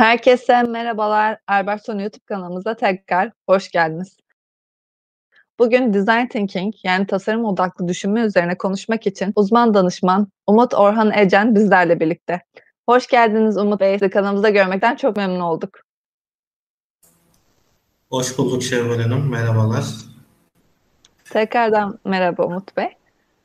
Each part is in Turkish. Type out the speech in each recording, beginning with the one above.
Herkese merhabalar. Albertson YouTube kanalımıza tekrar hoş geldiniz. Bugün Design Thinking yani tasarım odaklı düşünme üzerine konuşmak için uzman danışman Umut Orhan Ecen bizlerle birlikte. Hoş geldiniz Umut Bey. Kanalımızda görmekten çok memnun olduk. Hoş bulduk Şevval Hanım. Merhabalar. Tekrardan merhaba Umut Bey.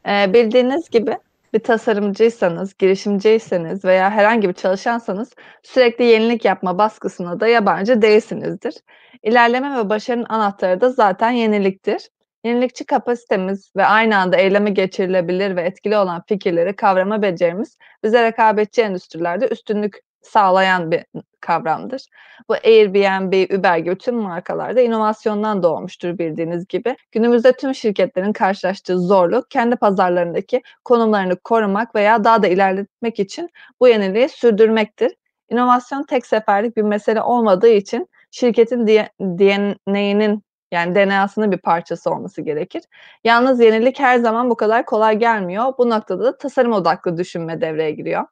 Ee, bildiğiniz gibi bir tasarımcıysanız, girişimciyseniz veya herhangi bir çalışansanız sürekli yenilik yapma baskısına da yabancı değilsinizdir. İlerleme ve başarının anahtarı da zaten yeniliktir. Yenilikçi kapasitemiz ve aynı anda eyleme geçirilebilir ve etkili olan fikirleri kavrama becerimiz bize rekabetçi endüstrilerde üstünlük sağlayan bir kavramdır. Bu Airbnb, Uber gibi tüm markalarda inovasyondan doğmuştur bildiğiniz gibi. Günümüzde tüm şirketlerin karşılaştığı zorluk kendi pazarlarındaki konumlarını korumak veya daha da ilerletmek için bu yeniliği sürdürmektir. İnovasyon tek seferlik bir mesele olmadığı için şirketin DNA'nın yani DNA'sının bir parçası olması gerekir. Yalnız yenilik her zaman bu kadar kolay gelmiyor. Bu noktada da tasarım odaklı düşünme devreye giriyor.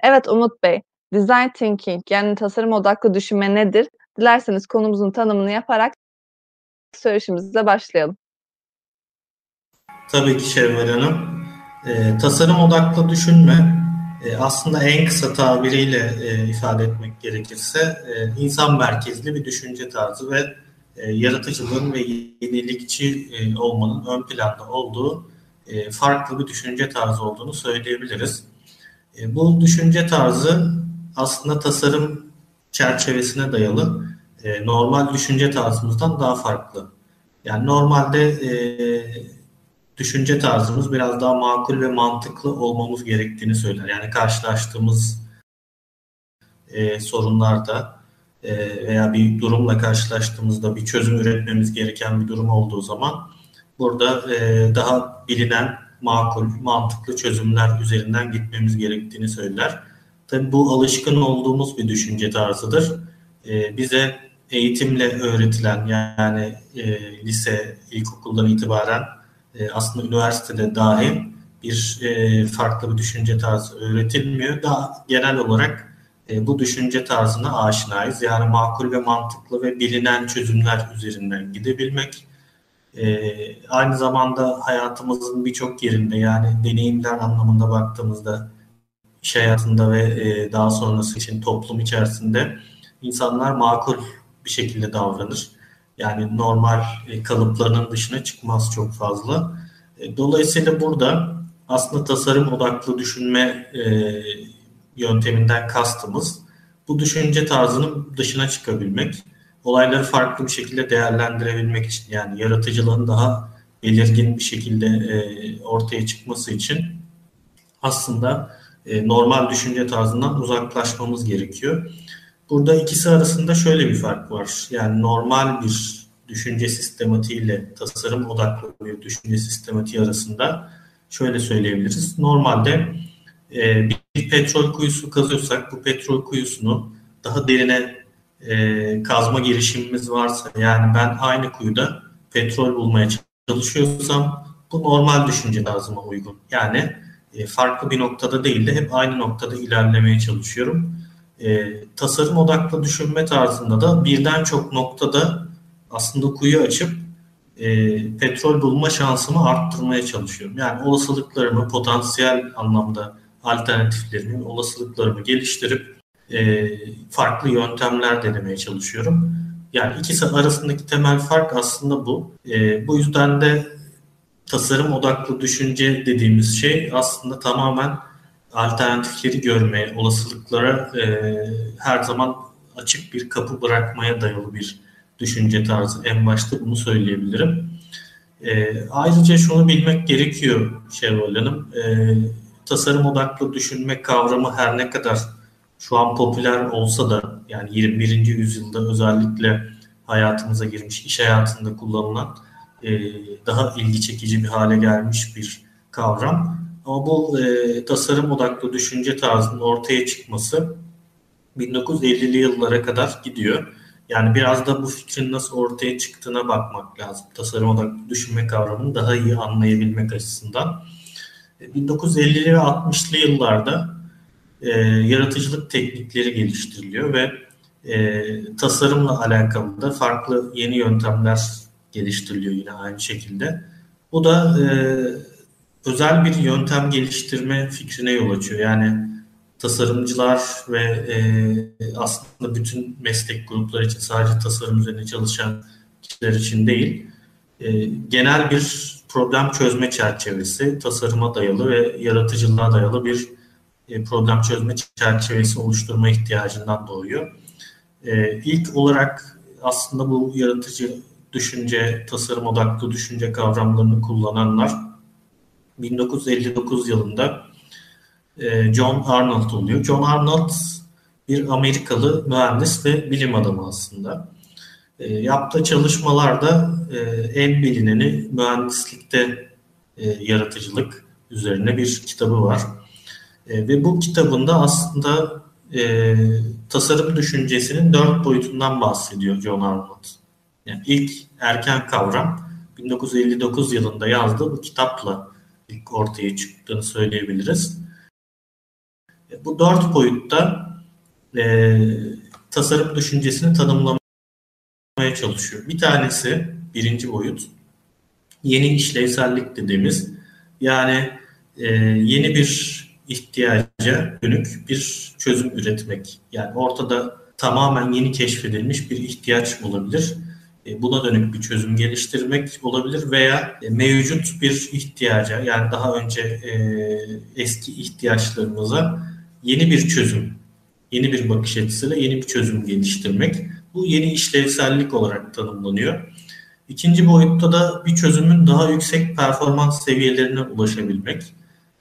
Evet Umut Bey, Design thinking yani tasarım odaklı düşünme nedir? Dilerseniz konumuzun tanımını yaparak söyleşimize başlayalım. Tabii ki Şevval Hanım. E, tasarım odaklı düşünme e, aslında en kısa tabiriyle e, ifade etmek gerekirse e, insan merkezli bir düşünce tarzı ve e, yaratıcılığın ve yenilikçi e, olmanın ön planda olduğu e, farklı bir düşünce tarzı olduğunu söyleyebiliriz. E, bu düşünce tarzı aslında tasarım çerçevesine dayalı e, normal düşünce tarzımızdan daha farklı. Yani normalde e, düşünce tarzımız biraz daha makul ve mantıklı olmamız gerektiğini söyler. Yani karşılaştığımız e, sorunlarda e, veya bir durumla karşılaştığımızda bir çözüm üretmemiz gereken bir durum olduğu zaman burada e, daha bilinen makul, mantıklı çözümler üzerinden gitmemiz gerektiğini söyler. Tabii bu alışkın olduğumuz bir düşünce tarzıdır. E, bize eğitimle öğretilen yani e, lise, ilkokuldan itibaren e, aslında üniversitede dahi bir e, farklı bir düşünce tarzı öğretilmiyor. Daha genel olarak e, bu düşünce tarzına aşinayız. Yani makul ve mantıklı ve bilinen çözümler üzerinden gidebilmek. E, aynı zamanda hayatımızın birçok yerinde yani deneyimler anlamında baktığımızda iş hayatında ve e, daha sonrası için toplum içerisinde insanlar makul bir şekilde davranır. Yani normal e, kalıplarının dışına çıkmaz çok fazla. E, dolayısıyla burada aslında tasarım odaklı düşünme yönteminden kastımız bu düşünce tarzının dışına çıkabilmek, olayları farklı bir şekilde değerlendirebilmek için yani yaratıcılığın daha belirgin bir şekilde ortaya çıkması için aslında e, normal düşünce tarzından uzaklaşmamız gerekiyor. Burada ikisi arasında şöyle bir fark var. Yani normal bir düşünce sistematiği ile tasarım odaklı bir düşünce sistematiği arasında şöyle söyleyebiliriz. Normalde e, bir petrol kuyusu kazıyorsak bu petrol kuyusunu daha derine e, kazma girişimimiz varsa yani ben aynı kuyuda petrol bulmaya çalışıyorsam bu normal düşünce tarzıma uygun. Yani e, farklı bir noktada değil de hep aynı noktada ilerlemeye çalışıyorum. E, tasarım odaklı düşünme tarzında da birden çok noktada aslında kuyu açıp e, petrol bulma şansımı arttırmaya çalışıyorum. Yani olasılıklarımı potansiyel anlamda alternatiflerimi, olasılıklarımı geliştirip e, farklı yöntemler denemeye çalışıyorum. Yani ikisi arasındaki temel fark aslında bu. E, bu yüzden de tasarım odaklı düşünce dediğimiz şey aslında tamamen alternatifleri görmeye, olasılıklara e, her zaman açık bir kapı bırakmaya dayalı bir düşünce tarzı. En başta bunu söyleyebilirim. E, ayrıca şunu bilmek gerekiyor Şevval Hanım. E, tasarım odaklı düşünme kavramı her ne kadar şu an popüler olsa da yani 21. yüzyılda özellikle hayatımıza girmiş, iş hayatında kullanılan e, daha ilgi çekici bir hale gelmiş bir kavram. Ama bu e, tasarım odaklı düşünce tarzının ortaya çıkması 1950'li yıllara kadar gidiyor. Yani biraz da bu fikrin nasıl ortaya çıktığına bakmak lazım. Tasarım odaklı düşünme kavramını daha iyi anlayabilmek açısından. 1950'li ve 60'lı yıllarda e, yaratıcılık teknikleri geliştiriliyor ve e, tasarımla alakalı da farklı yeni yöntemler geliştiriliyor yine aynı şekilde. Bu da e, özel bir yöntem geliştirme fikrine yol açıyor. Yani tasarımcılar ve e, aslında bütün meslek grupları için sadece tasarım üzerine çalışan kişiler için değil, e, genel bir problem çözme çerçevesi, tasarıma dayalı ve yaratıcılığa dayalı bir e, problem çözme çerçevesi oluşturma ihtiyacından doğuyor. E, ilk olarak aslında bu yaratıcı düşünce, tasarım odaklı düşünce kavramlarını kullananlar 1959 yılında e, John Arnold oluyor. John Arnold bir Amerikalı mühendis ve bilim adamı aslında. E, yaptığı çalışmalarda e, en bilineni mühendislikte yaratıcılık üzerine bir kitabı var. Ve bu kitabında aslında tasarım düşüncesinin dört boyutundan bahsediyor John Arnold. Yani ilk erken kavram 1959 yılında yazdığı bu kitapla ilk ortaya çıktığını söyleyebiliriz. E, bu dört boyutta e, tasarım düşüncesini tanımlamaya çalışıyor. Bir tanesi birinci boyut yeni işlevsellik dediğimiz yani e, yeni bir ihtiyaca dönük bir çözüm üretmek. Yani ortada tamamen yeni keşfedilmiş bir ihtiyaç olabilir. E, buna dönük bir çözüm geliştirmek olabilir veya e, mevcut bir ihtiyaca yani daha önce e, eski ihtiyaçlarımıza yeni bir çözüm, yeni bir bakış açısıyla yeni bir çözüm geliştirmek. Bu yeni işlevsellik olarak tanımlanıyor. İkinci boyutta da bir çözümün daha yüksek performans seviyelerine ulaşabilmek.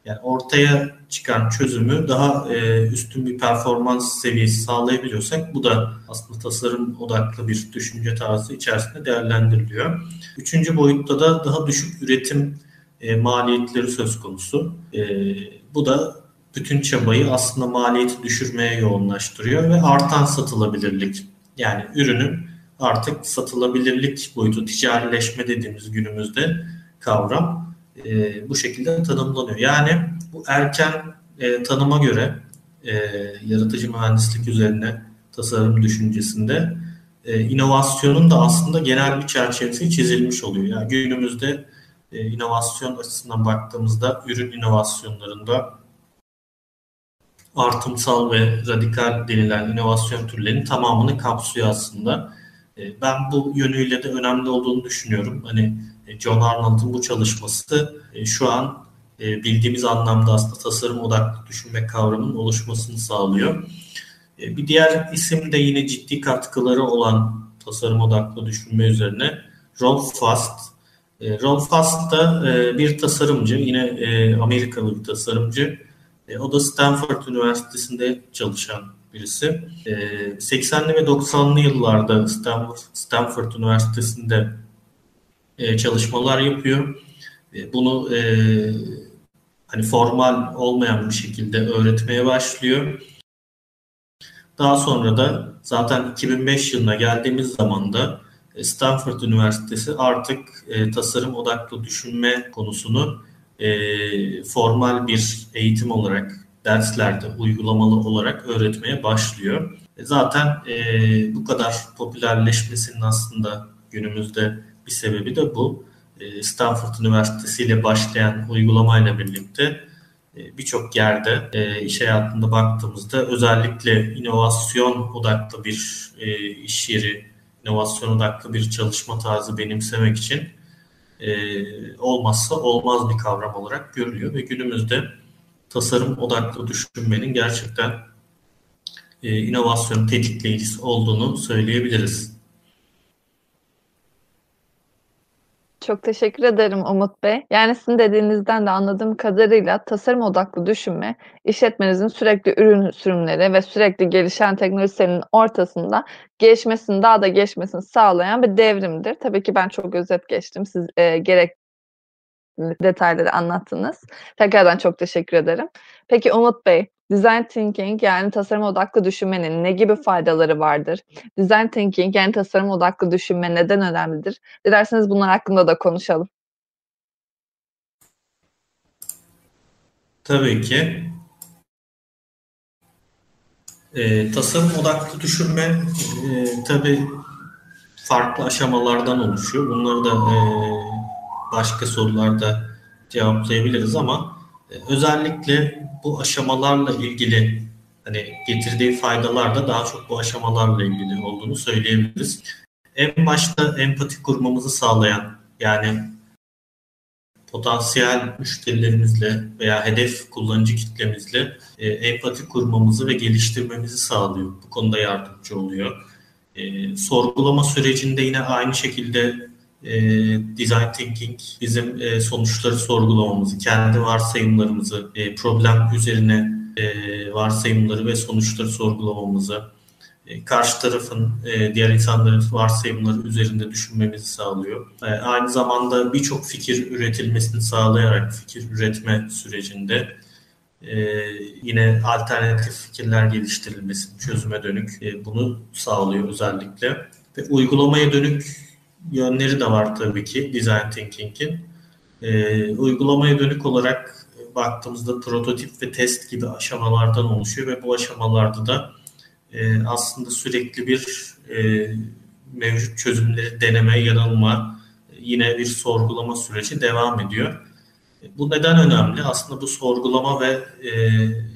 Yani ortaya çıkan çözümü daha e, üstün bir performans seviyesi sağlayabiliyorsak bu da aslında tasarım odaklı bir düşünce tarzı içerisinde değerlendiriliyor. Üçüncü boyutta da daha düşük üretim e, maliyetleri söz konusu. E, bu da bütün çabayı aslında maliyeti düşürmeye yoğunlaştırıyor ve artan satılabilirlik. Yani ürünün artık satılabilirlik boyutu, ticarileşme dediğimiz günümüzde kavram e, bu şekilde tanımlanıyor. Yani bu erken e, tanıma göre e, yaratıcı mühendislik üzerine tasarım düşüncesinde e, inovasyonun da aslında genel bir çerçevesi çizilmiş oluyor. Yani günümüzde e, inovasyon açısından baktığımızda ürün inovasyonlarında artımsal ve radikal denilen inovasyon türlerinin tamamını kapsıyor aslında. E, ben bu yönüyle de önemli olduğunu düşünüyorum. Hani e, John Arnold'un bu çalışması e, şu an bildiğimiz anlamda aslında tasarım odaklı düşünme kavramının oluşmasını sağlıyor. Bir diğer isim de yine ciddi katkıları olan tasarım odaklı düşünme üzerine Rolf Fast. Rolf Fast da bir tasarımcı, yine Amerikalı bir tasarımcı. O da Stanford Üniversitesi'nde çalışan birisi. 80'li ve 90'lı yıllarda Stanford, Stanford Üniversitesi'nde e, çalışmalar yapıyor. E, bunu e, hani formal olmayan bir şekilde öğretmeye başlıyor. Daha sonra da zaten 2005 yılına geldiğimiz zaman da Stanford Üniversitesi artık e, tasarım odaklı düşünme konusunu e, formal bir eğitim olarak derslerde uygulamalı olarak öğretmeye başlıyor. E, zaten e, bu kadar popülerleşmesinin aslında günümüzde bir sebebi de bu. E, Stanford Üniversitesi ile başlayan uygulamayla birlikte e, birçok yerde e, iş hayatında baktığımızda özellikle inovasyon odaklı bir e, iş yeri, inovasyon odaklı bir çalışma tarzı benimsemek için e, olmazsa olmaz bir kavram olarak görülüyor ve günümüzde tasarım odaklı düşünmenin gerçekten e, inovasyon tetikleyicisi olduğunu söyleyebiliriz. Çok teşekkür ederim Umut Bey. Yani sizin dediğinizden de anladığım kadarıyla tasarım odaklı düşünme, işletmenizin sürekli ürün sürümleri ve sürekli gelişen teknolojilerin ortasında gelişmesini, daha da gelişmesini sağlayan bir devrimdir. Tabii ki ben çok özet geçtim. Siz e, gerek detayları anlattınız. Tekrardan çok teşekkür ederim. Peki Umut Bey, design thinking yani tasarım odaklı düşünmenin ne gibi faydaları vardır? Design thinking yani tasarım odaklı düşünme neden önemlidir? Dilerseniz bunlar hakkında da konuşalım. Tabii ki. E, tasarım odaklı düşünme e, tabii farklı aşamalardan oluşuyor. Bunları da e, başka sorularda cevaplayabiliriz ama e, özellikle bu aşamalarla ilgili hani getirdiği faydalar da daha çok bu aşamalarla ilgili olduğunu söyleyebiliriz. En başta empati kurmamızı sağlayan yani potansiyel müşterilerimizle veya hedef kullanıcı kitlemizle e, empati kurmamızı ve geliştirmemizi sağlıyor. Bu konuda yardımcı oluyor. E, sorgulama sürecinde yine aynı şekilde e, design thinking bizim e, sonuçları sorgulamamızı, kendi varsayımlarımızı, e, problem üzerine e, varsayımları ve sonuçları sorgulamamızı, e, karşı tarafın, e, diğer insanların varsayımları üzerinde düşünmemizi sağlıyor. E, aynı zamanda birçok fikir üretilmesini sağlayarak fikir üretme sürecinde yine alternatif fikirler geliştirilmesi, çözüme dönük bunu sağlıyor özellikle. Ve uygulamaya dönük yönleri de var tabii ki Design Thinking'in. Uygulamaya dönük olarak baktığımızda prototip ve test gibi aşamalardan oluşuyor ve bu aşamalarda da e, aslında sürekli bir e, mevcut çözümleri deneme, yanılma, yine bir sorgulama süreci devam ediyor. Bu neden önemli? Aslında bu sorgulama ve e,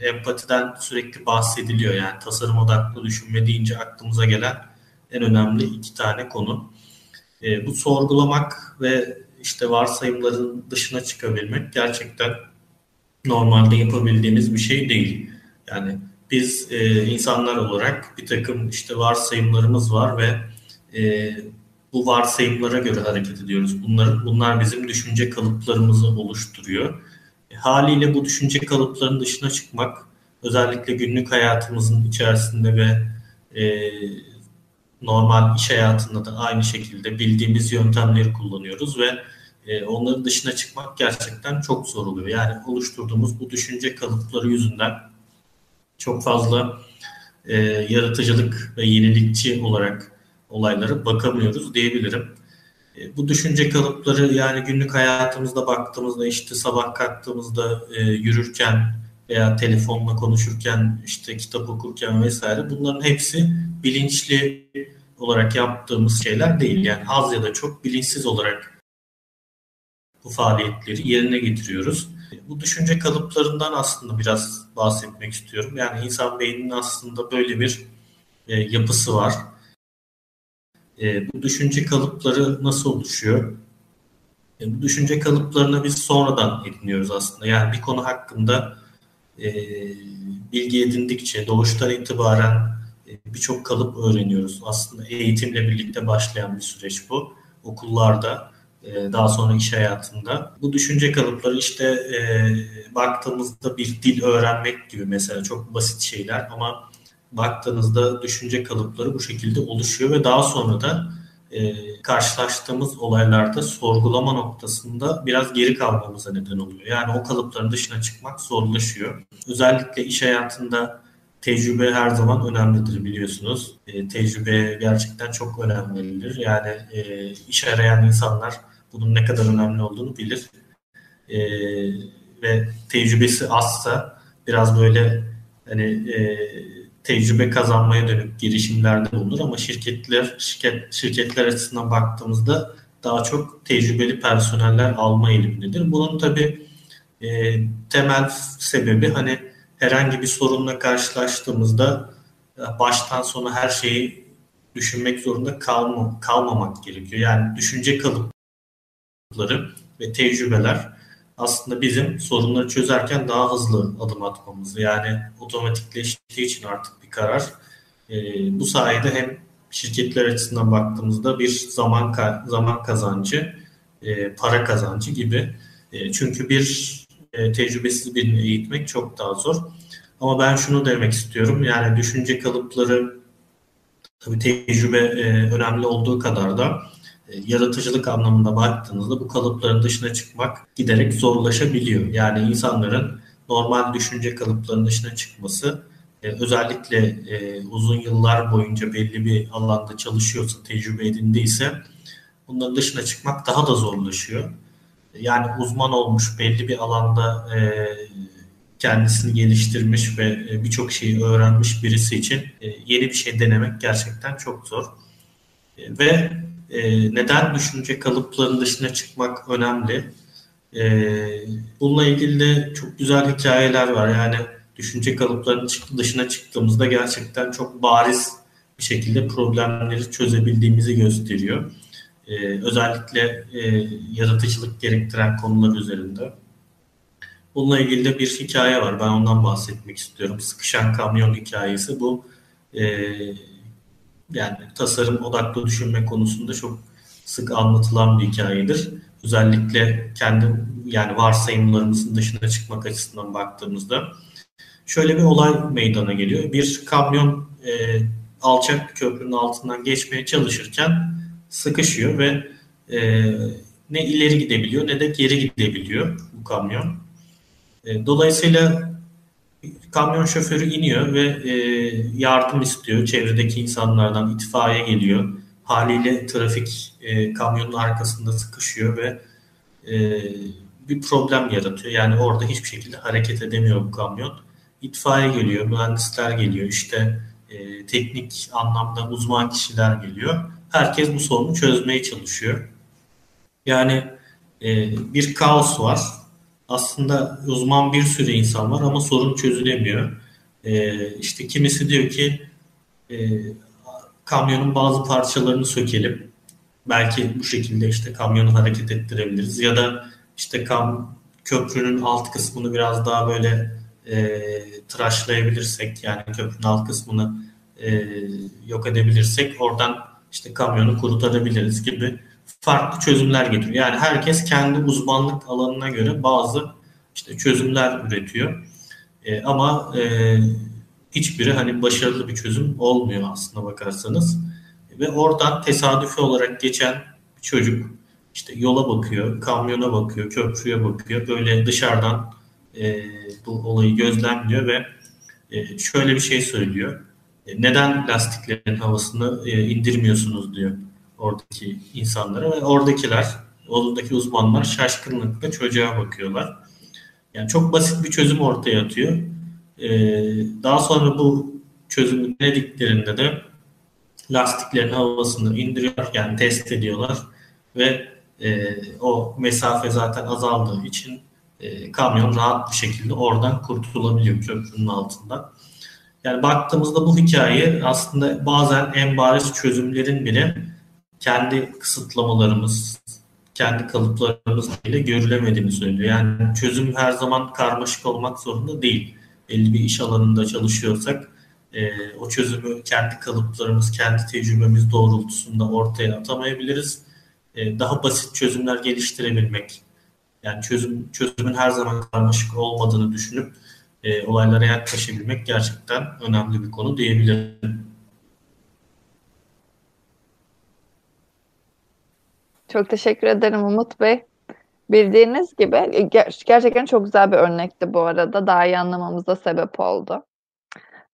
empatiden sürekli bahsediliyor. Yani tasarım odaklı düşünme deyince aklımıza gelen en önemli iki tane konu. E, bu sorgulamak ve işte varsayımların dışına çıkabilmek gerçekten normalde yapabildiğimiz bir şey değil. Yani biz e, insanlar olarak bir takım işte varsayımlarımız var ve e, bu varsayımlara göre hareket ediyoruz. Bunlar, bunlar bizim düşünce kalıplarımızı oluşturuyor. E, haliyle bu düşünce kalıplarının dışına çıkmak özellikle günlük hayatımızın içerisinde ve e, normal iş hayatında da aynı şekilde bildiğimiz yöntemleri kullanıyoruz ve e, onların dışına çıkmak gerçekten çok zor oluyor. Yani oluşturduğumuz bu düşünce kalıpları yüzünden çok fazla e, yaratıcılık ve yenilikçi olarak olaylara bakamıyoruz diyebilirim. E, bu düşünce kalıpları yani günlük hayatımızda baktığımızda işte sabah kalktığımızda e, yürürken veya telefonla konuşurken işte kitap okurken vesaire bunların hepsi bilinçli olarak yaptığımız şeyler değil. Yani az ya da çok bilinçsiz olarak bu faaliyetleri yerine getiriyoruz. Bu düşünce kalıplarından aslında biraz bahsetmek istiyorum. Yani insan beyninin aslında böyle bir e, yapısı var. E, bu düşünce kalıpları nasıl oluşuyor? E, bu düşünce kalıplarını biz sonradan ediniyoruz aslında. Yani bir konu hakkında e, bilgi edindikçe doğuştan itibaren e, birçok kalıp öğreniyoruz. Aslında eğitimle birlikte başlayan bir süreç bu. Okullarda e, daha sonra iş hayatında. Bu düşünce kalıpları işte e, baktığımızda bir dil öğrenmek gibi mesela çok basit şeyler ama baktığınızda düşünce kalıpları bu şekilde oluşuyor ve daha sonra da e, karşılaştığımız olaylarda sorgulama noktasında biraz geri kalmamıza neden oluyor. Yani o kalıpların dışına çıkmak zorlaşıyor. Özellikle iş hayatında tecrübe her zaman önemlidir biliyorsunuz. E, tecrübe gerçekten çok önemlidir. Yani e, iş arayan insanlar bunun ne kadar önemli olduğunu bilir. E, ve tecrübesi azsa biraz böyle hani e, tecrübe kazanmaya dönük girişimlerde bulunur ama şirketler şirket şirketler açısından baktığımızda daha çok tecrübeli personeller alma eğilimindedir. Bunun tabi e, temel sebebi hani herhangi bir sorunla karşılaştığımızda e, baştan sona her şeyi düşünmek zorunda kalma, kalmamak gerekiyor. Yani düşünce kalıp kalıpları ve tecrübeler aslında bizim sorunları çözerken daha hızlı adım atmamızı yani otomatikleştiği için artık bir karar. E, bu sayede hem şirketler açısından baktığımızda bir zaman zaman kazancı, e, para kazancı gibi. E, çünkü bir e, tecrübesiz birini eğitmek çok daha zor. Ama ben şunu demek istiyorum. Yani düşünce kalıpları tabii tecrübe e, önemli olduğu kadar da yaratıcılık anlamında baktığınızda bu kalıpların dışına çıkmak giderek zorlaşabiliyor. Yani insanların normal düşünce kalıplarının dışına çıkması e, özellikle e, uzun yıllar boyunca belli bir alanda çalışıyorsa, tecrübe edindiyse bunların dışına çıkmak daha da zorlaşıyor. Yani uzman olmuş belli bir alanda kendisini geliştirmiş ve e, birçok şeyi öğrenmiş birisi için e, yeni bir şey denemek gerçekten çok zor. E, neden düşünce kalıplarının dışına çıkmak önemli? Bununla ilgili de çok güzel hikayeler var. Yani düşünce kalıplarının dışına çıktığımızda gerçekten çok bariz bir şekilde problemleri çözebildiğimizi gösteriyor. Özellikle yaratıcılık gerektiren konular üzerinde. Bununla ilgili de bir hikaye var. Ben ondan bahsetmek istiyorum. Sıkışan kamyon hikayesi. Bu e, yani tasarım odaklı düşünme konusunda çok sık anlatılan bir hikayedir. Özellikle kendi yani varsayımlarımızın dışına çıkmak açısından baktığımızda şöyle bir olay meydana geliyor. Bir kamyon e, alçak köprünün altından geçmeye çalışırken sıkışıyor ve e, ne ileri gidebiliyor ne de geri gidebiliyor bu kamyon. E, dolayısıyla kamyon şoförü iniyor ve e, yardım istiyor. Çevredeki insanlardan itfaiye geliyor. Haliyle trafik e, kamyonun arkasında sıkışıyor ve bir problem yaratıyor. Yani orada hiçbir şekilde hareket edemiyor bu kamyon. İtfaiye geliyor, mühendisler geliyor, işte teknik anlamda uzman kişiler geliyor. Herkes bu sorunu çözmeye çalışıyor. Yani bir kaos var aslında uzman bir sürü insan var ama sorun çözülemiyor. Ee, işte kimisi diyor ki e, kamyonun bazı parçalarını sökelim. Belki bu şekilde işte kamyonu hareket ettirebiliriz ya da işte kam köprünün alt kısmını biraz daha böyle e, tıraşlayabilirsek yani köprünün alt kısmını e, yok edebilirsek oradan işte kamyonu kurtarabiliriz gibi farklı çözümler getiriyor. Yani herkes kendi uzmanlık alanına göre bazı işte çözümler üretiyor. E, ama e, hiçbiri hani başarılı bir çözüm olmuyor aslında bakarsanız. Ve oradan tesadüfi olarak geçen çocuk işte yola bakıyor, kamyona bakıyor, köprüye bakıyor. Böyle dışarıdan e, bu olayı gözlemliyor ve e, şöyle bir şey söylüyor. E, neden lastiklerin havasını e, indirmiyorsunuz diyor oradaki insanlara ve oradakiler, oradaki uzmanlar şaşkınlıkla çocuğa bakıyorlar. Yani çok basit bir çözüm ortaya atıyor. Ee, daha sonra bu çözümü denediklerinde de lastiklerin havasını indiriyor yani test ediyorlar ve e, o mesafe zaten azaldığı için e, kamyon rahat bir şekilde oradan kurtulabiliyor köprünün altında. Yani baktığımızda bu hikaye aslında bazen en bariz çözümlerin bile kendi kısıtlamalarımız, kendi kalıplarımız ile görülemediğini söylüyor. Yani çözüm her zaman karmaşık olmak zorunda değil. Belli bir iş alanında çalışıyorsak e, o çözümü kendi kalıplarımız, kendi tecrübemiz doğrultusunda ortaya atamayabiliriz. E, daha basit çözümler geliştirebilmek, yani çözüm çözümün her zaman karmaşık olmadığını düşünüp e, olaylara yaklaşabilmek gerçekten önemli bir konu diyebilirim. Çok teşekkür ederim Umut Bey. Bildiğiniz gibi e, ger- gerçekten çok güzel bir örnekti bu arada. Daha iyi anlamamıza sebep oldu.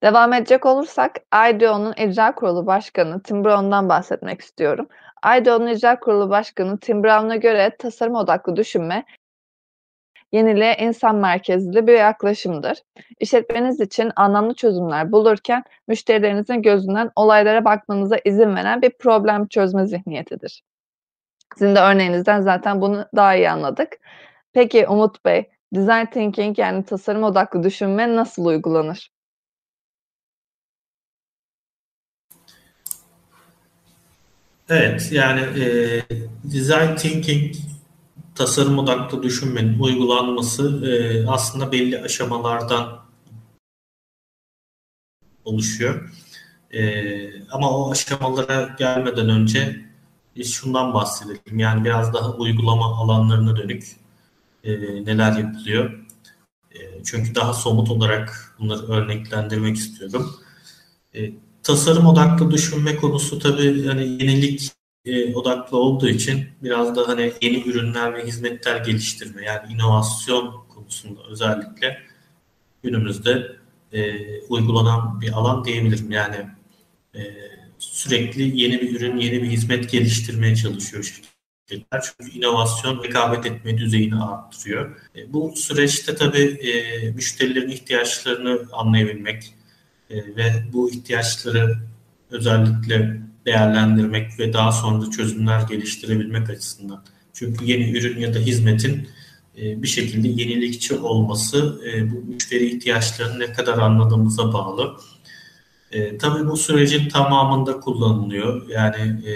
Devam edecek olursak IDEO'nun icra kurulu başkanı Tim Brown'dan bahsetmek istiyorum. IDEO'nun icra kurulu başkanı Tim Brown'a göre tasarım odaklı düşünme yeniliğe insan merkezli bir yaklaşımdır. İşletmeniz için anlamlı çözümler bulurken müşterilerinizin gözünden olaylara bakmanıza izin veren bir problem çözme zihniyetidir. Sizin de örneğinizden zaten bunu daha iyi anladık. Peki Umut Bey, design thinking yani tasarım odaklı düşünme nasıl uygulanır? Evet, yani e, design thinking tasarım odaklı düşünmenin uygulanması e, aslında belli aşamalardan oluşuyor. E, ama o aşamalara gelmeden önce şundan bahsedelim. Yani biraz daha uygulama alanlarına dönük e, neler yapılıyor. E, çünkü daha somut olarak bunları örneklendirmek istiyorum. E, tasarım odaklı düşünme konusu tabii hani yenilik e, odaklı olduğu için biraz da hani yeni ürünler ve hizmetler geliştirme yani inovasyon konusunda özellikle günümüzde e, uygulanan bir alan diyebilirim. Yani e, sürekli yeni bir ürün, yeni bir hizmet geliştirmeye çalışıyor şirketler. Çünkü inovasyon rekabet etme düzeyini arttırıyor. E, bu süreçte tabii e, müşterilerin ihtiyaçlarını anlayabilmek e, ve bu ihtiyaçları özellikle değerlendirmek ve daha sonra çözümler geliştirebilmek açısından. Çünkü yeni ürün ya da hizmetin bir şekilde yenilikçi olması bu müşteri ihtiyaçlarını ne kadar anladığımıza bağlı. E, tabii bu sürecin tamamında kullanılıyor. Yani e,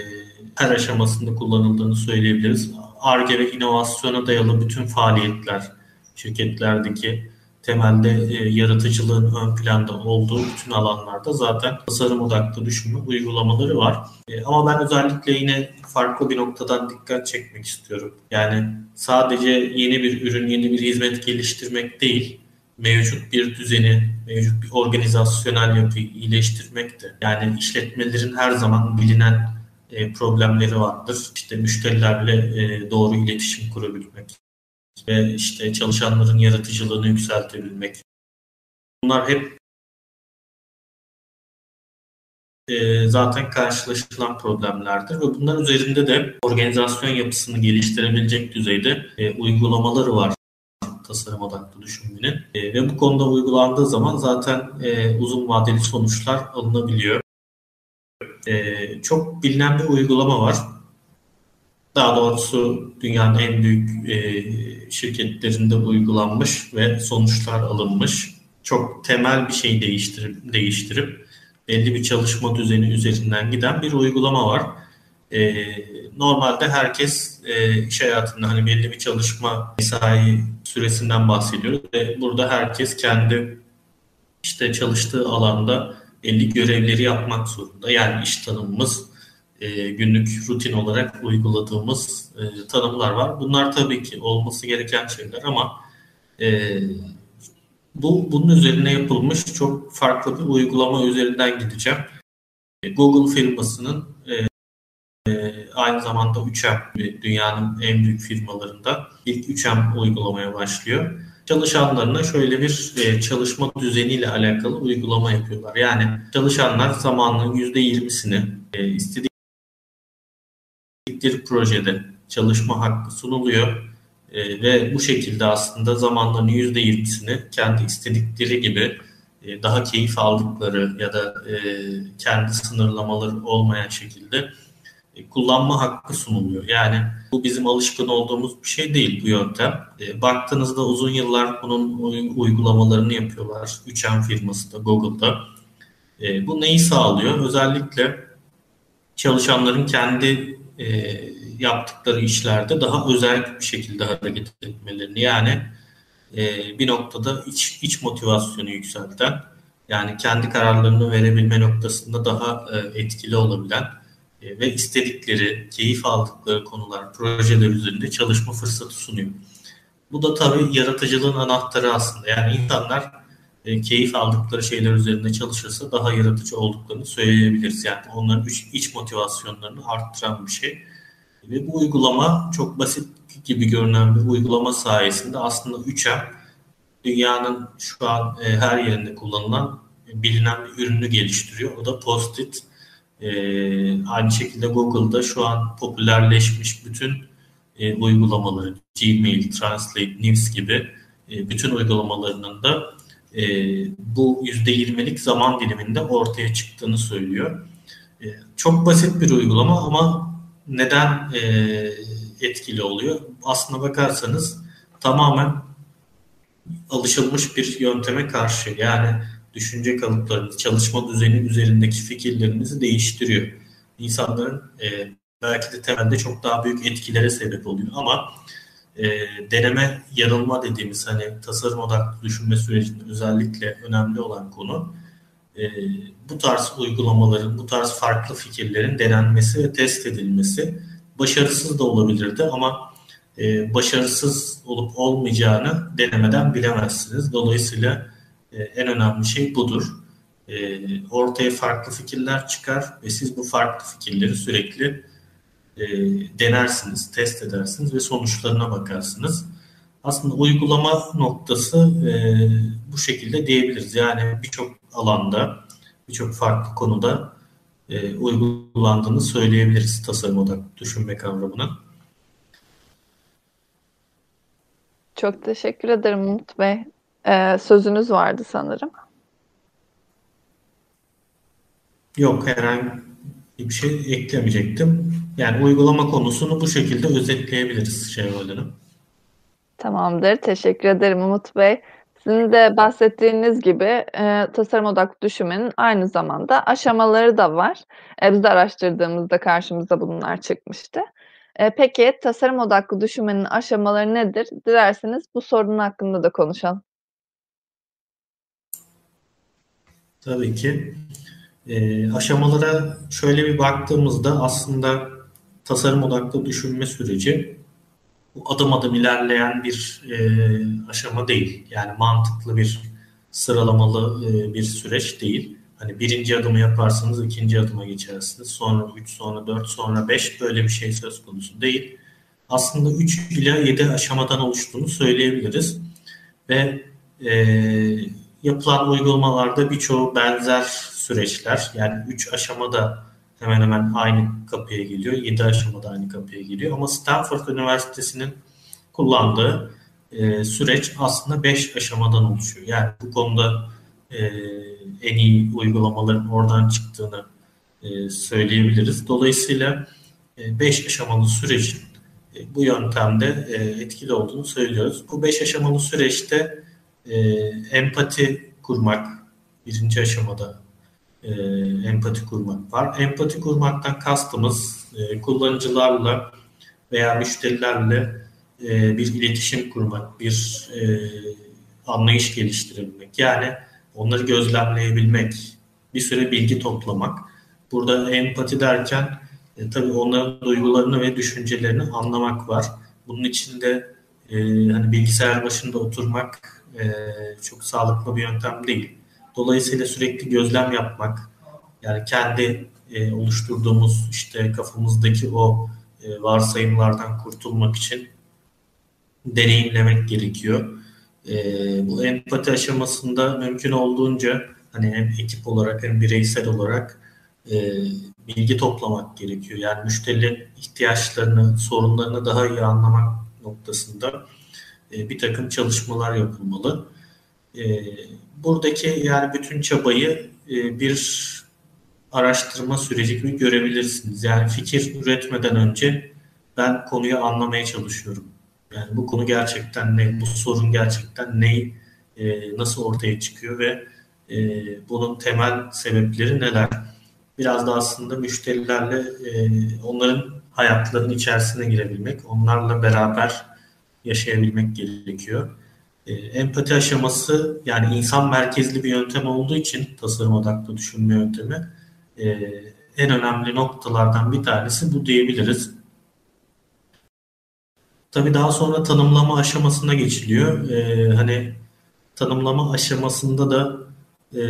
her aşamasında kullanıldığını söyleyebiliriz. ARGE ve inovasyona dayalı bütün faaliyetler şirketlerdeki temelde e, yaratıcılığın ön planda olduğu bütün alanlarda zaten tasarım odaklı düşünme uygulamaları var. E, ama ben özellikle yine farklı bir noktadan dikkat çekmek istiyorum. Yani sadece yeni bir ürün, yeni bir hizmet geliştirmek değil, mevcut bir düzeni, mevcut bir organizasyonel yapıyı iyileştirmek de yani işletmelerin her zaman bilinen e, problemleri vardır. İşte müşterilerle e, doğru iletişim kurabilmek ve işte çalışanların yaratıcılığını yükseltebilmek. Bunlar hep e, zaten karşılaşılan problemlerdir ve bunlar üzerinde de organizasyon yapısını geliştirebilecek düzeyde e, uygulamaları var tasarım odaklı düşünmenin. E, ve bu konuda uygulandığı zaman zaten e, uzun vadeli sonuçlar alınabiliyor. E, çok bilinen bir uygulama var. Daha doğrusu dünyanın en büyük e, şirketlerinde uygulanmış ve sonuçlar alınmış. Çok temel bir şey değiştirip, değiştirip belli bir çalışma düzeni üzerinden giden bir uygulama var. E, normalde herkes e, iş hayatında hani belli bir çalışma mesai süresinden bahsediyoruz ve burada herkes kendi işte çalıştığı alanda belli görevleri yapmak zorunda. Yani iş tanımımız, e, günlük rutin olarak uyguladığımız e, tanımlar var. Bunlar tabii ki olması gereken şeyler ama e, bu bunun üzerine yapılmış çok farklı bir uygulama üzerinden gideceğim. Google firmasının e, aynı zamanda 3M dünyanın en büyük firmalarında ilk 3M uygulamaya başlıyor. Çalışanlarına şöyle bir e, çalışma düzeniyle alakalı uygulama yapıyorlar. Yani çalışanlar zamanının %20'sini e, istedikleri projede çalışma hakkı sunuluyor. E, ve bu şekilde aslında zamanlarının %20'sini kendi istedikleri gibi daha keyif aldıkları ya da kendi sınırlamaları olmayan şekilde kullanma hakkı sunuluyor. Yani bu bizim alışkın olduğumuz bir şey değil bu yöntem. E, baktığınızda uzun yıllar bunun uygulamalarını yapıyorlar. 3M firması da Google'da. E, bu neyi sağlıyor? Özellikle çalışanların kendi yaptıkları işlerde daha özel bir şekilde hareket etmelerini yani bir noktada iç, iç motivasyonu yükselten yani kendi kararlarını verebilme noktasında daha etkili olabilen e, ve istedikleri, keyif aldıkları konular, projeler üzerinde çalışma fırsatı sunuyor. Bu da tabii yaratıcılığın anahtarı aslında. Yani insanlar e, keyif aldıkları şeyler üzerinde çalışırsa daha yaratıcı olduklarını söyleyebiliriz. Yani onların iç, motivasyonlarını arttıran bir şey. Ve bu uygulama çok basit gibi görünen bir uygulama sayesinde aslında 3M dünyanın şu an e, her yerinde kullanılan bilinen bir ürünü geliştiriyor. O da Post-it e, aynı şekilde Google'da şu an popülerleşmiş bütün e, uygulamaları, Gmail, Translate, News gibi e, bütün uygulamalarının da e, bu %20'lik zaman diliminde ortaya çıktığını söylüyor. E, çok basit bir uygulama ama neden e, etkili oluyor? Aslına bakarsanız tamamen alışılmış bir yönteme karşı. Yani düşünce kalıplarınız, çalışma düzeni üzerindeki fikirlerinizi değiştiriyor. İnsanların e, belki de temelde çok daha büyük etkilere sebep oluyor ama e, deneme yanılma dediğimiz hani tasarım odaklı düşünme sürecinde özellikle önemli olan konu e, bu tarz uygulamaların, bu tarz farklı fikirlerin denenmesi ve test edilmesi başarısız da olabilirdi ama e, başarısız olup olmayacağını denemeden bilemezsiniz. Dolayısıyla ee, en önemli şey budur. Ee, ortaya farklı fikirler çıkar ve siz bu farklı fikirleri sürekli e, denersiniz, test edersiniz ve sonuçlarına bakarsınız. Aslında uygulama noktası e, bu şekilde diyebiliriz. Yani birçok alanda, birçok farklı konuda e, uygulandığını söyleyebiliriz tasarım odaklı düşünme kavramına. Çok teşekkür ederim Umut Bey. Ee, sözünüz vardı sanırım. Yok herhangi bir şey eklemeyecektim. Yani uygulama konusunu bu şekilde özetleyebiliriz Şevval Hanım. Tamamdır. Teşekkür ederim Umut Bey. Sizin de bahsettiğiniz gibi e, tasarım odaklı düşünmenin aynı zamanda aşamaları da var. E, biz de araştırdığımızda karşımıza bunlar çıkmıştı. E, peki tasarım odaklı düşünmenin aşamaları nedir? Dilerseniz bu sorunun hakkında da konuşalım. Tabii ki. E, aşamalara şöyle bir baktığımızda aslında tasarım odaklı düşünme süreci bu adım adım ilerleyen bir e, aşama değil. Yani mantıklı bir sıralamalı e, bir süreç değil. Hani birinci adımı yaparsanız ikinci adıma geçersiniz. Sonra üç, sonra dört, sonra beş böyle bir şey söz konusu değil. Aslında üç ile yedi aşamadan oluştuğunu söyleyebiliriz. Ve e, yapılan uygulamalarda birçoğu benzer süreçler. Yani üç aşamada hemen hemen aynı kapıya geliyor. 7 aşamada aynı kapıya geliyor. Ama Stanford Üniversitesi'nin kullandığı e, süreç aslında 5 aşamadan oluşuyor. Yani bu konuda e, en iyi uygulamaların oradan çıktığını e, söyleyebiliriz. Dolayısıyla 5 e, aşamalı sürecin e, bu yöntemde e, etkili olduğunu söylüyoruz. Bu 5 aşamalı süreçte e, empati kurmak birinci aşamada e, empati kurmak var. Empati kurmaktan kastımız e, kullanıcılarla veya müşterilerle e, bir iletişim kurmak, bir e, anlayış geliştirebilmek. Yani onları gözlemleyebilmek, bir süre bilgi toplamak. Burada empati derken e, tabii onların duygularını ve düşüncelerini anlamak var. Bunun içinde e, hani bilgisayar başında oturmak e, çok sağlıklı bir yöntem değil. Dolayısıyla sürekli gözlem yapmak, yani kendi e, oluşturduğumuz işte kafamızdaki o e, varsayımlardan kurtulmak için deneyimlemek gerekiyor. E, bu empati aşamasında mümkün olduğunca hani hem ekip olarak hem bireysel olarak e, bilgi toplamak gerekiyor. Yani müşterilerin ihtiyaçlarını, sorunlarını daha iyi anlamak noktasında e, bir takım çalışmalar yapılmalı. E, buradaki yani bütün çabayı e, bir araştırma süreci gibi görebilirsiniz. Yani fikir üretmeden önce ben konuyu anlamaya çalışıyorum. Yani bu konu gerçekten ne, bu sorun gerçekten ne, nasıl ortaya çıkıyor ve bunun temel sebepleri neler? Biraz da aslında müşterilerle onların hayatlarının içerisine girebilmek, onlarla beraber yaşayabilmek gerekiyor. E, empati aşaması yani insan merkezli bir yöntem olduğu için tasarım odaklı düşünme yöntemi e, en önemli noktalardan bir tanesi bu diyebiliriz. Tabii daha sonra tanımlama aşamasına geçiliyor. E, hani tanımlama aşamasında da e,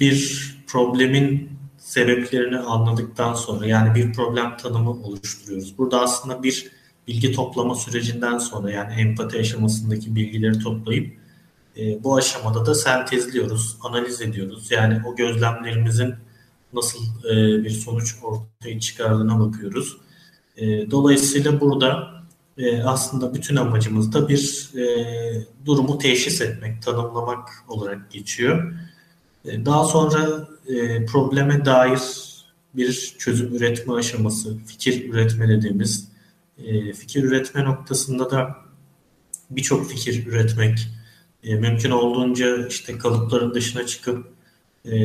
bir problemin sebeplerini anladıktan sonra yani bir problem tanımı oluşturuyoruz. Burada aslında bir bilgi toplama sürecinden sonra yani empati aşamasındaki bilgileri toplayıp e, bu aşamada da sentezliyoruz, analiz ediyoruz. Yani o gözlemlerimizin nasıl e, bir sonuç ortaya çıkardığına bakıyoruz. E, dolayısıyla burada e, aslında bütün amacımız da bir e, durumu teşhis etmek, tanımlamak olarak geçiyor. E, daha sonra e, probleme dair bir çözüm üretme aşaması, fikir üretme dediğimiz e, fikir üretme noktasında da birçok fikir üretmek, e, mümkün olduğunca işte kalıpların dışına çıkıp e,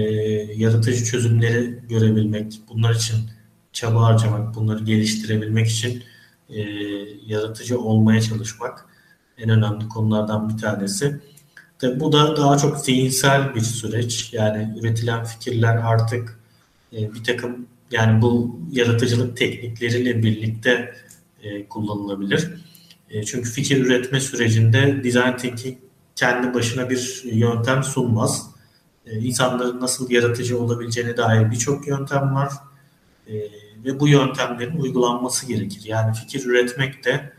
yaratıcı çözümleri görebilmek, bunlar için çaba harcamak, bunları geliştirebilmek için yaratıcı olmaya çalışmak en önemli konulardan bir tanesi. Bu da daha çok zihinsel bir süreç. Yani üretilen fikirler artık bir takım yani bu yaratıcılık teknikleriyle birlikte e, kullanılabilir. E, çünkü fikir üretme sürecinde design thinking kendi başına bir yöntem sunmaz. E, insanların nasıl yaratıcı olabileceğine dair birçok yöntem var. E, ve bu yöntemlerin uygulanması gerekir. Yani fikir üretmek de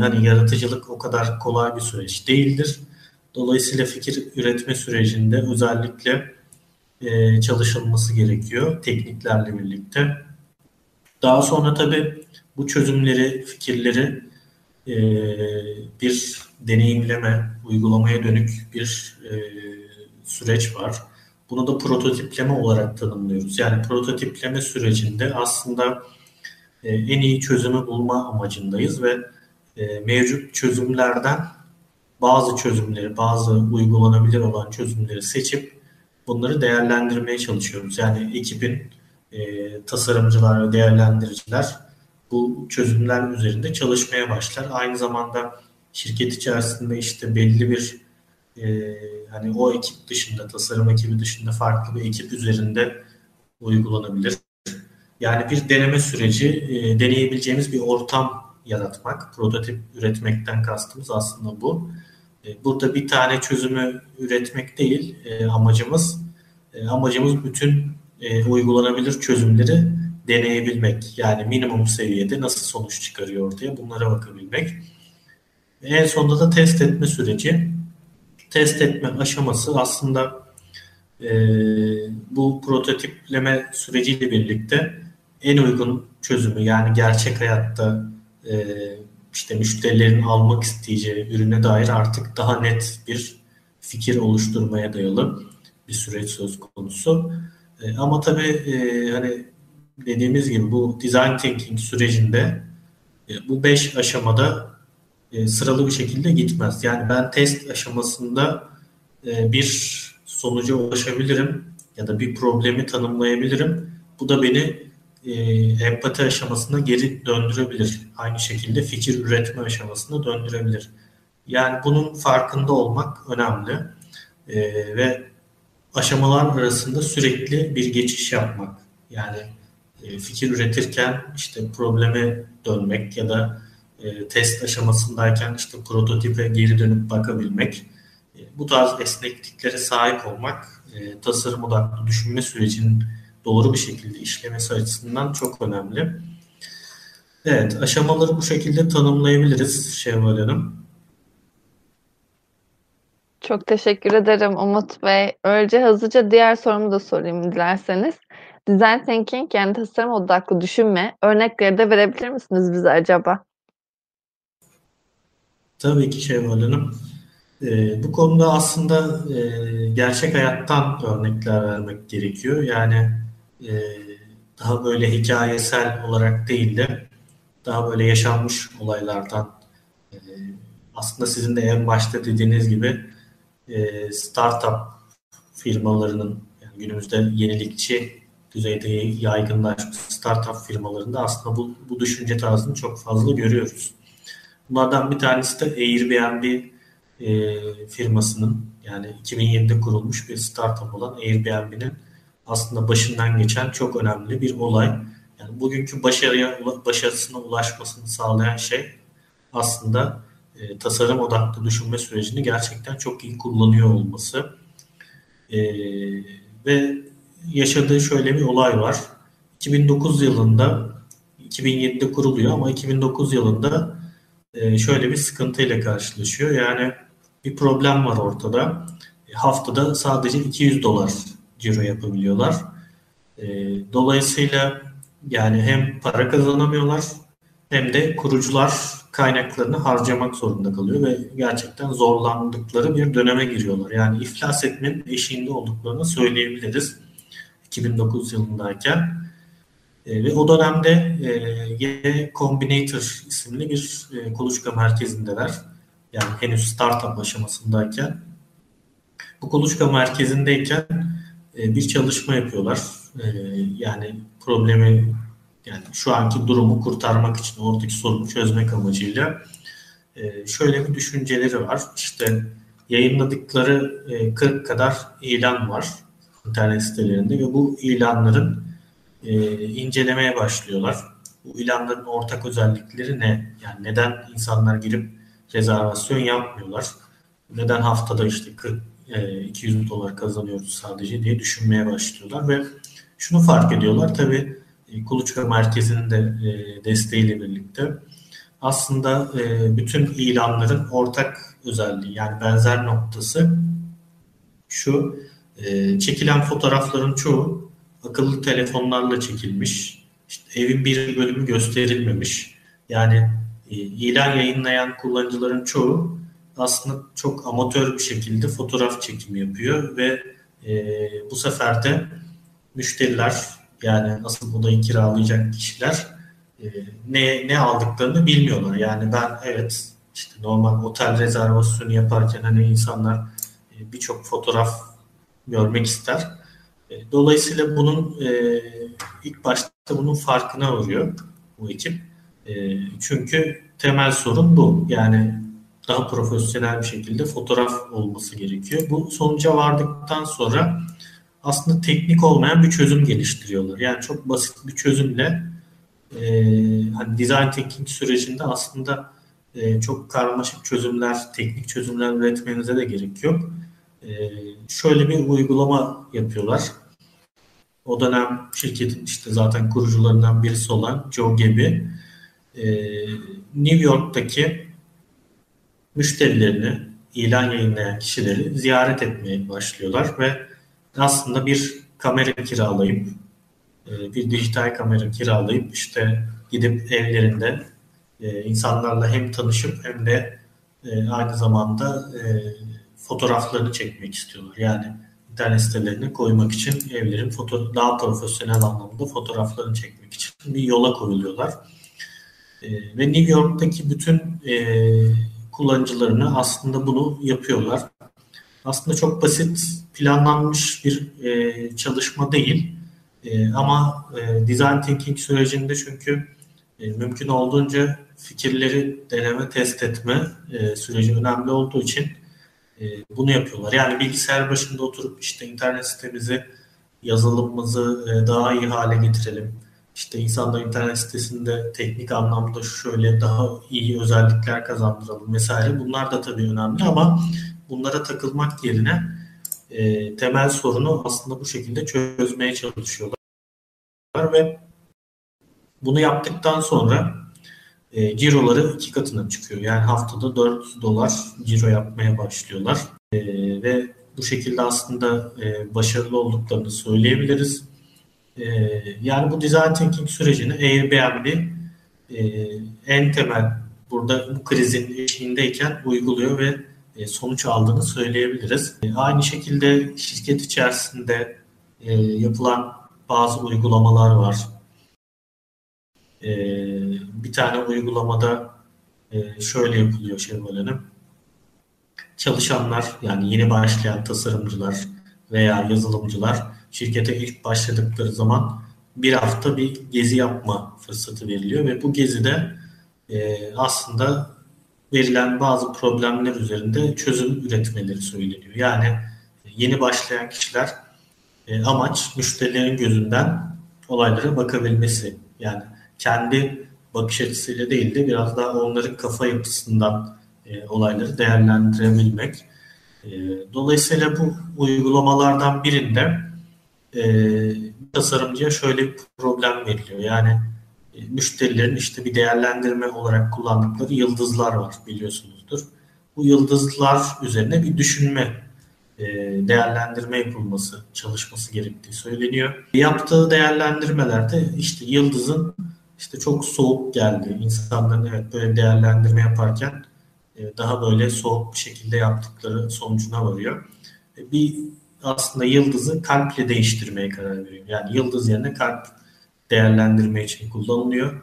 hani yaratıcılık o kadar kolay bir süreç değildir. Dolayısıyla fikir üretme sürecinde özellikle çalışılması gerekiyor tekniklerle birlikte. Daha sonra tabii bu çözümleri, fikirleri e, bir deneyimleme, uygulamaya dönük bir e, süreç var. Bunu da prototipleme olarak tanımlıyoruz. Yani prototipleme sürecinde aslında e, en iyi çözümü bulma amacındayız ve e, mevcut çözümlerden bazı çözümleri, bazı uygulanabilir olan çözümleri seçip bunları değerlendirmeye çalışıyoruz. Yani ekibin e, tasarımcılar ve değerlendiriciler bu çözümler üzerinde çalışmaya başlar. Aynı zamanda şirket içerisinde işte belli bir e, hani o ekip dışında, tasarım ekibi dışında farklı bir ekip üzerinde uygulanabilir. Yani bir deneme süreci, e, deneyebileceğimiz bir ortam yaratmak, prototip üretmekten kastımız aslında bu. E, burada bir tane çözümü üretmek değil e, amacımız. E, amacımız bütün e, uygulanabilir çözümleri deneyebilmek. Yani minimum seviyede nasıl sonuç çıkarıyor diye bunlara bakabilmek. En sonunda da test etme süreci. Test etme aşaması aslında e, bu prototipleme süreciyle birlikte en uygun çözümü yani gerçek hayatta e, işte müşterilerin almak isteyeceği ürüne dair artık daha net bir fikir oluşturmaya dayalı bir süreç söz konusu. E, ama tabii e, hani dediğimiz gibi bu design thinking sürecinde e, bu beş aşamada e, sıralı bir şekilde gitmez. Yani ben test aşamasında e, bir sonuca ulaşabilirim ya da bir problemi tanımlayabilirim. Bu da beni e, empati aşamasına geri döndürebilir. Aynı şekilde fikir üretme aşamasına döndürebilir. Yani bunun farkında olmak önemli ve aşamalar arasında sürekli bir geçiş yapmak. Yani fikir üretirken işte probleme dönmek ya da e, test aşamasındayken işte prototipe geri dönüp bakabilmek. E, bu tarz esnekliklere sahip olmak e, tasarım odaklı düşünme sürecinin doğru bir şekilde işlemesi açısından çok önemli. Evet, aşamaları bu şekilde tanımlayabiliriz Şevval Hanım. Çok teşekkür ederim Umut Bey. Önce hızlıca diğer sorumu da sorayım dilerseniz. Design thinking yani tasarım odaklı düşünme örnekleri de verebilir misiniz bize acaba? Tabii ki Şevval Hanım. E, bu konuda aslında e, gerçek hayattan örnekler vermek gerekiyor. Yani e, daha böyle hikayesel olarak değil de daha böyle yaşanmış olaylardan e, aslında sizin de en başta dediğiniz gibi e, startup firmalarının yani günümüzde yenilikçi düzeyde yaygınlaşmış startup firmalarında aslında bu, bu düşünce tarzını çok fazla görüyoruz. Bunlardan bir tanesi de Airbnb e, firmasının yani 2007'de kurulmuş bir startup olan Airbnb'nin aslında başından geçen çok önemli bir olay. Yani bugünkü başarıya başarısına ulaşmasını sağlayan şey aslında e, tasarım odaklı düşünme sürecini gerçekten çok iyi kullanıyor olması. E, ve yaşadığı şöyle bir olay var. 2009 yılında 2007'de kuruluyor ama 2009 yılında e, şöyle bir sıkıntıyla karşılaşıyor. Yani bir problem var ortada. E, haftada sadece 200 dolar ciro yapabiliyorlar. E, dolayısıyla yani hem para kazanamıyorlar hem de kurucular kaynaklarını harcamak zorunda kalıyor ve gerçekten zorlandıkları bir döneme giriyorlar. Yani iflas etmenin eşiğinde olduklarını söyleyebiliriz 2009 yılındayken. E, ve o dönemde e, Y Combinator isimli bir e, kuluçka merkezindeler. Yani henüz startup aşamasındayken. Bu kuluçka merkezindeyken e, bir çalışma yapıyorlar. E, yani problemi yani şu anki durumu kurtarmak için oradaki sorunu çözmek amacıyla e, şöyle bir düşünceleri var. İşte yayınladıkları 40 kadar ilan var internet sitelerinde ve bu ilanların incelemeye başlıyorlar. Bu ilanların ortak özellikleri ne? Yani neden insanlar girip rezervasyon yapmıyorlar? Neden haftada işte 40 200 dolar kazanıyoruz sadece diye düşünmeye başlıyorlar ve şunu fark ediyorlar tabii e, kuluçka merkezinin de e, desteğiyle birlikte aslında e, bütün ilanların ortak özelliği yani benzer noktası şu çekilen fotoğrafların çoğu akıllı telefonlarla çekilmiş. İşte evin bir bölümü gösterilmemiş. Yani ilan yayınlayan kullanıcıların çoğu aslında çok amatör bir şekilde fotoğraf çekimi yapıyor ve e, bu sefer de müşteriler yani asıl odayı kiralayacak kişiler e, ne ne aldıklarını bilmiyorlar. Yani ben evet işte normal otel rezervasyonu yaparken hani insanlar e, birçok fotoğraf görmek ister. E, dolayısıyla bunun e, ilk başta bunun farkına varıyor bu ekip. E, çünkü temel sorun bu. Yani daha profesyonel bir şekilde fotoğraf olması gerekiyor. Bu sonuca vardıktan sonra aslında teknik olmayan bir çözüm geliştiriyorlar. Yani çok basit bir çözümle e, hani design thinking sürecinde aslında e, çok karmaşık çözümler, teknik çözümler üretmenize de gerek yok. E, şöyle bir uygulama yapıyorlar. O dönem şirketin işte zaten kurucularından birisi olan Joe Gebby e, New York'taki müşterilerini, ilan yayınlayan kişileri ziyaret etmeye başlıyorlar ve aslında bir kamera kiralayıp e, bir dijital kamera kiralayıp işte gidip evlerinde e, insanlarla hem tanışıp hem de e, aynı zamanda fotoğraflarını çekmek istiyorlar. Yani internet sitelerine koymak için evlerin foto daha profesyonel anlamda fotoğraflarını çekmek için bir yola koyuluyorlar. Ve New York'taki bütün kullanıcılarını aslında bunu yapıyorlar. Aslında çok basit planlanmış bir e, çalışma değil. E, ama e, design thinking sürecinde çünkü e, mümkün olduğunca fikirleri deneme, test etme e, süreci önemli olduğu için e, bunu yapıyorlar. Yani bilgisayar başında oturup işte internet sitemizi, yazılımımızı e, daha iyi hale getirelim işte insanlar internet sitesinde teknik anlamda şöyle daha iyi özellikler kazandıralım vesaire. Bunlar da tabii önemli ama bunlara takılmak yerine e, temel sorunu aslında bu şekilde çözmeye çalışıyorlar ve bunu yaptıktan sonra e, ciroları iki katına çıkıyor. Yani haftada 4 dolar ciro yapmaya başlıyorlar. E, ve bu şekilde aslında e, başarılı olduklarını söyleyebiliriz. Ee, yani bu design thinking sürecini Airbnb e, en temel burada bu krizin eşiğindeyken uyguluyor ve e, sonuç aldığını söyleyebiliriz. E, aynı şekilde şirket içerisinde e, yapılan bazı uygulamalar var. E, bir tane uygulamada e, şöyle yapılıyor Şevval Hanım. Çalışanlar yani yeni başlayan tasarımcılar veya yazılımcılar şirkete ilk başladıkları zaman bir hafta bir gezi yapma fırsatı veriliyor ve bu gezide e, aslında verilen bazı problemler üzerinde çözüm üretmeleri söyleniyor. Yani yeni başlayan kişiler e, amaç müşterilerin gözünden olaylara bakabilmesi. Yani kendi bakış açısıyla değil de biraz daha onların kafa yapısından e, olayları değerlendirebilmek. E, dolayısıyla bu uygulamalardan birinde e, tasarımcıya şöyle bir problem veriliyor. Yani e, müşterilerin işte bir değerlendirme olarak kullandıkları yıldızlar var biliyorsunuzdur. Bu yıldızlar üzerine bir düşünme, e, değerlendirme yapılması, çalışması gerektiği söyleniyor. Yaptığı değerlendirmelerde işte yıldızın işte çok soğuk geldi. İnsanların evet böyle değerlendirme yaparken e, daha böyle soğuk bir şekilde yaptıkları sonucuna varıyor. E, bir aslında yıldızı kalple değiştirmeye karar veriyor. Yani yıldız yerine kalp değerlendirme için kullanılıyor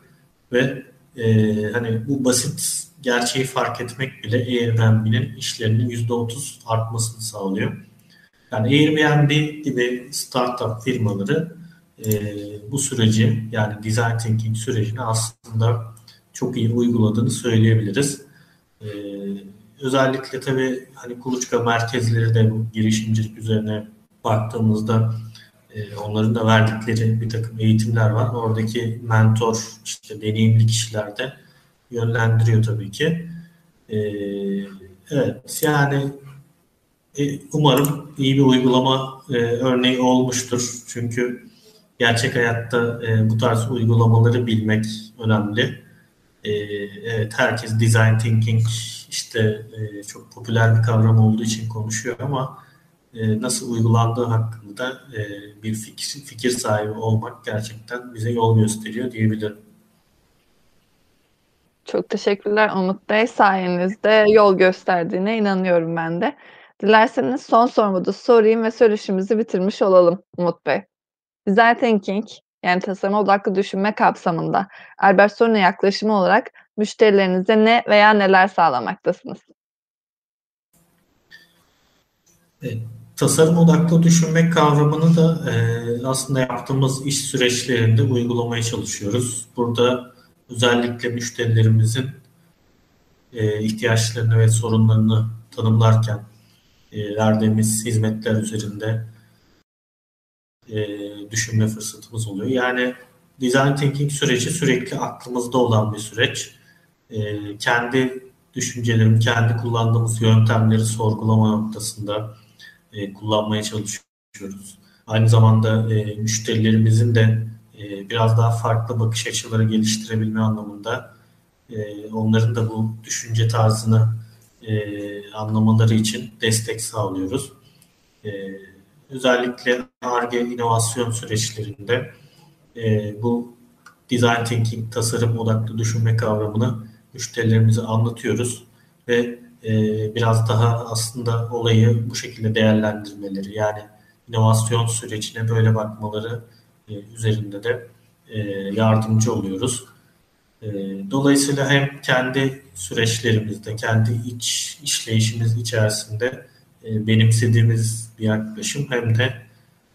ve e, hani bu basit gerçeği fark etmek bile Airbnb'nin işlerinin %30 artmasını sağlıyor. Yani Airbnb gibi startup firmaları e, bu süreci yani design thinking sürecini aslında çok iyi uyguladığını söyleyebiliriz. E, özellikle tabii hani kuluçka merkezleri de bu girişimcilik üzerine baktığımızda e, onların da verdikleri bir takım eğitimler var. Oradaki mentor, işte deneyimli kişiler de yönlendiriyor tabii ki. E, evet, yani e, umarım iyi bir uygulama e, örneği olmuştur. Çünkü gerçek hayatta e, bu tarz uygulamaları bilmek önemli. E, evet, herkes design thinking işte e, çok popüler bir kavram olduğu için konuşuyor ama e, nasıl uygulandığı hakkında e, bir fikir, fikir sahibi olmak gerçekten bize yol gösteriyor diyebilirim. Çok teşekkürler Umut Bey. Sayenizde yol gösterdiğine inanıyorum ben de. Dilerseniz son sorumu da sorayım ve söyleşimizi bitirmiş olalım Umut Bey. Design Thinking, yani tasarım odaklı düşünme kapsamında Albert Sorun'a yaklaşımı olarak müşterilerinize ne veya neler sağlamaktasınız? E, tasarım odaklı düşünmek kavramını da e, aslında yaptığımız iş süreçlerinde uygulamaya çalışıyoruz. Burada özellikle müşterilerimizin e, ihtiyaçlarını ve sorunlarını tanımlarken e, verdiğimiz hizmetler üzerinde e, düşünme fırsatımız oluyor. Yani design thinking süreci sürekli aklımızda olan bir süreç. E, kendi düşüncelerimi, kendi kullandığımız yöntemleri sorgulama noktasında e, kullanmaya çalışıyoruz. Aynı zamanda e, müşterilerimizin de e, biraz daha farklı bakış açıları geliştirebilme anlamında e, onların da bu düşünce tarzını e, anlamaları için destek sağlıyoruz. E, özellikle ARGE inovasyon süreçlerinde e, bu design thinking, tasarım odaklı düşünme kavramını müşterilerimize anlatıyoruz ve e, biraz daha aslında olayı bu şekilde değerlendirmeleri yani inovasyon sürecine böyle bakmaları e, üzerinde de e, yardımcı oluyoruz. E, dolayısıyla hem kendi süreçlerimizde, kendi iç işleyişimiz içerisinde e, benimsediğimiz bir yaklaşım hem de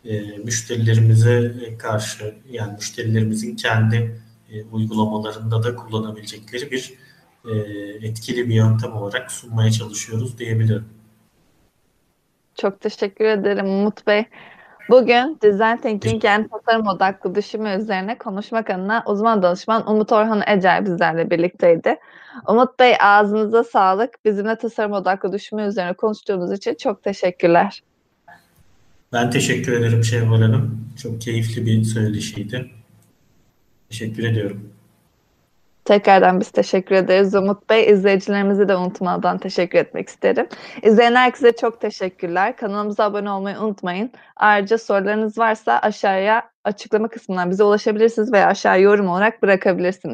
e, müşterilerimize karşı yani müşterilerimizin kendi e, uygulamalarında da kullanabilecekleri bir e, etkili bir yöntem olarak sunmaya çalışıyoruz diyebilirim. Çok teşekkür ederim Umut Bey. Bugün Design Thinking yani tasarım odaklı düşünme üzerine konuşmak adına uzman danışman Umut Orhan Ecel bizlerle birlikteydi. Umut Bey ağzınıza sağlık. Bizimle tasarım odaklı düşünme üzerine konuştuğunuz için çok teşekkürler. Ben teşekkür ederim Şevval Hanım. Çok keyifli bir söyleşiydi. Teşekkür ediyorum. Tekrardan biz teşekkür ederiz Umut Bey. İzleyicilerimizi de unutmadan teşekkür etmek isterim. İzleyen herkese çok teşekkürler. Kanalımıza abone olmayı unutmayın. Ayrıca sorularınız varsa aşağıya açıklama kısmından bize ulaşabilirsiniz veya aşağı yorum olarak bırakabilirsiniz.